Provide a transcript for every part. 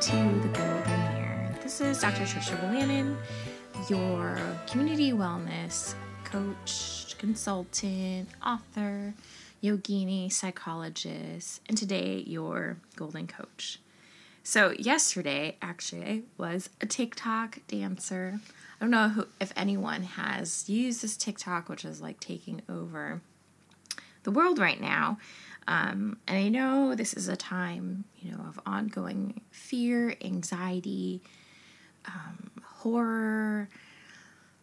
to the Golden Year. This is Dr. Trisha Bolannon, your community wellness coach, consultant, author, yogini, psychologist, and today your golden coach. So, yesterday actually was a TikTok dancer. I don't know who, if anyone has used this TikTok, which is like taking over the world right now. Um, and I know this is a time, you know, of ongoing fear, anxiety, um, horror,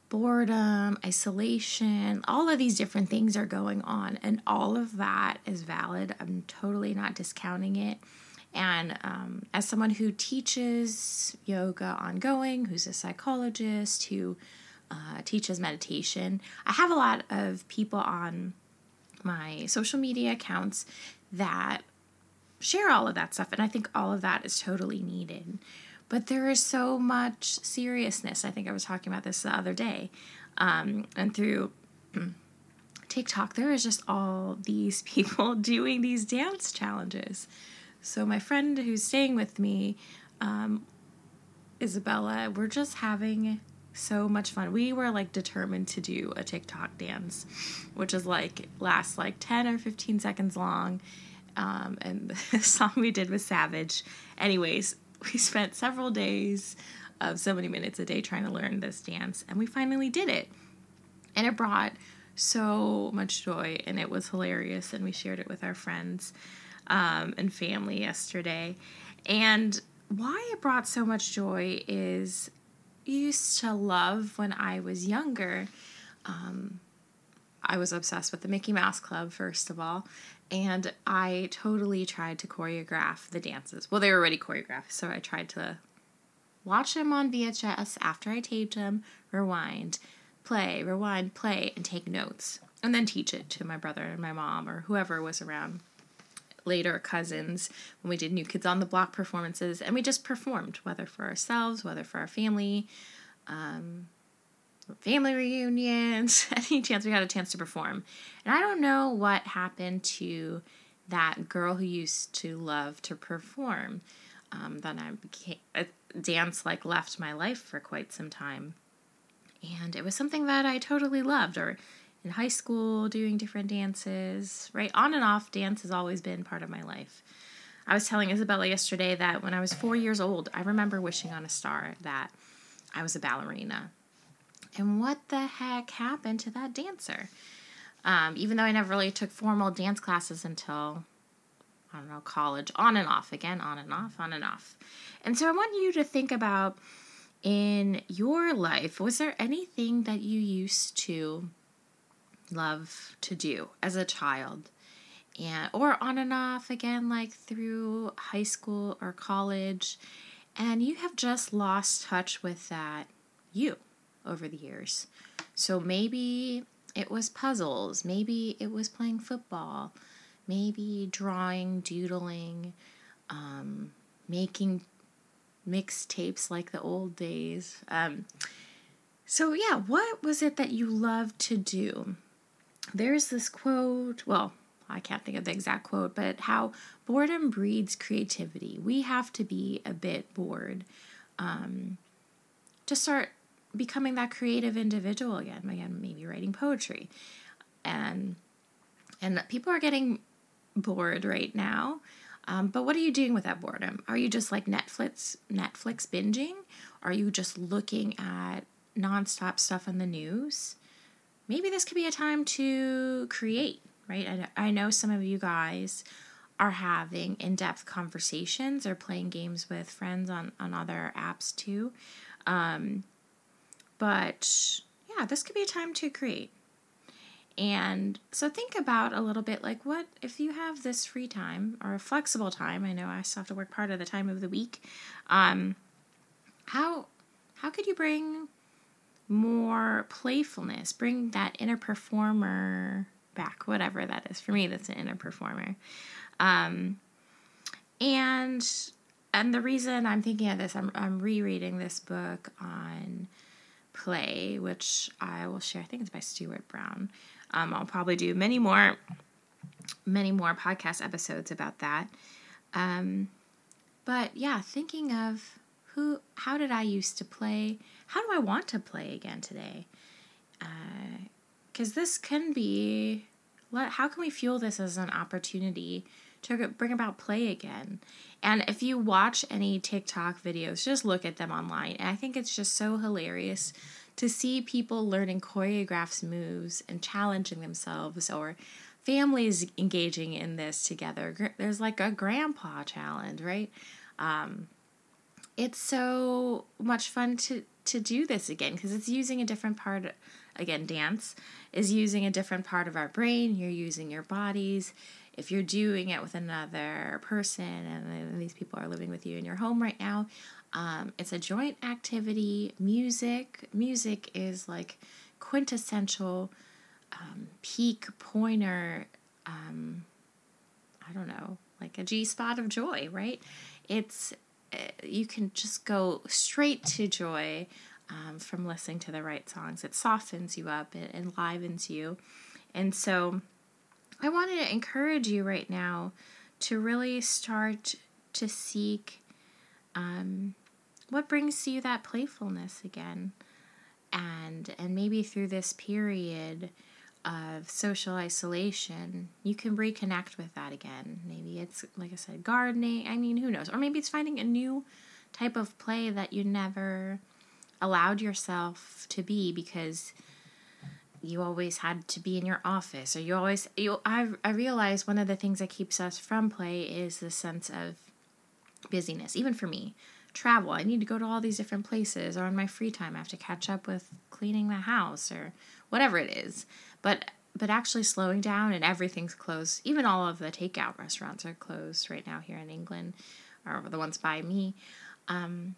boredom, isolation. All of these different things are going on, and all of that is valid. I'm totally not discounting it. And um, as someone who teaches yoga ongoing, who's a psychologist, who uh, teaches meditation, I have a lot of people on my social media accounts that share all of that stuff. And I think all of that is totally needed. But there is so much seriousness. I think I was talking about this the other day. Um, and through TikTok, there is just all these people doing these dance challenges. So, my friend who's staying with me, um, Isabella, we're just having so much fun. We were like determined to do a TikTok dance, which is like lasts like 10 or 15 seconds long. Um, and the song we did was Savage. Anyways, we spent several days of so many minutes a day trying to learn this dance, and we finally did it. And it brought so much joy, and it was hilarious. And we shared it with our friends um, and family yesterday. And why it brought so much joy is used to love when I was younger. Um, I was obsessed with the Mickey Mouse Club, first of all, and I totally tried to choreograph the dances. Well, they were already choreographed, so I tried to watch them on VHS after I taped them, rewind, play, rewind, play, and take notes, and then teach it to my brother and my mom or whoever was around. Later, cousins, when we did New Kids on the Block performances, and we just performed, whether for ourselves, whether for our family, um, family reunions, any chance we got a chance to perform. And I don't know what happened to that girl who used to love to perform. Um, then I became a dance like left my life for quite some time, and it was something that I totally loved. Or in high school, doing different dances, right on and off. Dance has always been part of my life. I was telling Isabella yesterday that when I was four years old, I remember wishing on a star that I was a ballerina. And what the heck happened to that dancer? Um, even though I never really took formal dance classes until, I don't know, college, on and off, again, on and off, on and off. And so I want you to think about in your life, was there anything that you used to love to do as a child? And, or on and off again, like through high school or college, and you have just lost touch with that you over the years. So maybe it was puzzles, maybe it was playing football, maybe drawing, doodling, um, making mixtapes like the old days. Um, so, yeah, what was it that you loved to do? There's this quote, well, I can't think of the exact quote, but how boredom breeds creativity. We have to be a bit bored um, to start becoming that creative individual again. Again, maybe writing poetry, and and people are getting bored right now. Um, but what are you doing with that boredom? Are you just like Netflix Netflix binging? Are you just looking at nonstop stuff on the news? Maybe this could be a time to create right? I, know some of you guys are having in depth conversations or playing games with friends on, on other apps too. Um, but yeah, this could be a time to create. And so think about a little bit like what if you have this free time or a flexible time. I know I still have to work part of the time of the week. Um, how how could you bring more playfulness, bring that inner performer back, whatever that is. For me, that's an inner performer. Um, and and the reason I'm thinking of this, I'm I'm rereading this book on play, which I will share. I think it's by Stuart Brown. Um, I'll probably do many more, many more podcast episodes about that. Um, But yeah, thinking of who, how did I used to play? How do I want to play again today? Because uh, this can be, how can we fuel this as an opportunity to bring about play again? And if you watch any TikTok videos, just look at them online. And I think it's just so hilarious to see people learning choreographed moves and challenging themselves or families engaging in this together. There's like a grandpa challenge, right? Um, it's so much fun to to do this again because it's using a different part again dance is using a different part of our brain. You're using your bodies. If you're doing it with another person and these people are living with you in your home right now um, it's a joint activity. Music music is like quintessential um, peak pointer, um, I don't know, like a G spot of joy, right? It's, you can just go straight to joy um, from listening to the right songs. It softens you up, it enlivens you. And so I wanted to encourage you right now to really start to seek um, what brings to you that playfulness again. And, and maybe through this period, of social isolation, you can reconnect with that again. Maybe it's, like I said, gardening. I mean, who knows? Or maybe it's finding a new type of play that you never allowed yourself to be because you always had to be in your office or you always you I I realize one of the things that keeps us from play is the sense of busyness even for me travel I need to go to all these different places or on my free time I have to catch up with cleaning the house or whatever it is but but actually slowing down and everything's closed. Even all of the takeout restaurants are closed right now here in England, or the ones by me. Um,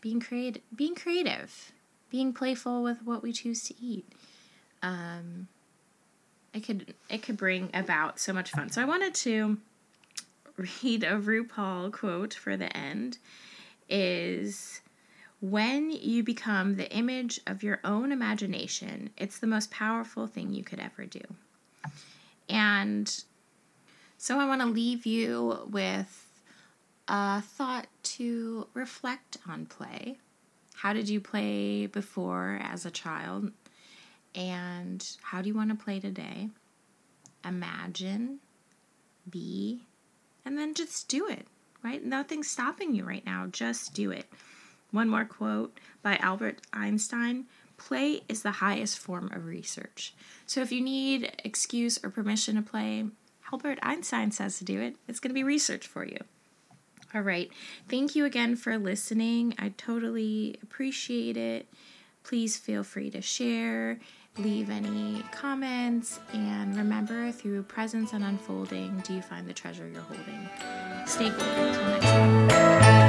being creative, being creative, being playful with what we choose to eat. Um, it could it could bring about so much fun. So I wanted to read a RuPaul quote for the end. Is when you become the image of your own imagination, it's the most powerful thing you could ever do. And so I want to leave you with a thought to reflect on play. How did you play before as a child? And how do you want to play today? Imagine, be, and then just do it, right? Nothing's stopping you right now. Just do it. One more quote by Albert Einstein play is the highest form of research. So if you need excuse or permission to play, Albert Einstein says to do it. It's going to be research for you. All right. Thank you again for listening. I totally appreciate it. Please feel free to share, leave any comments, and remember through presence and unfolding, do you find the treasure you're holding? Stay cool. Until next time.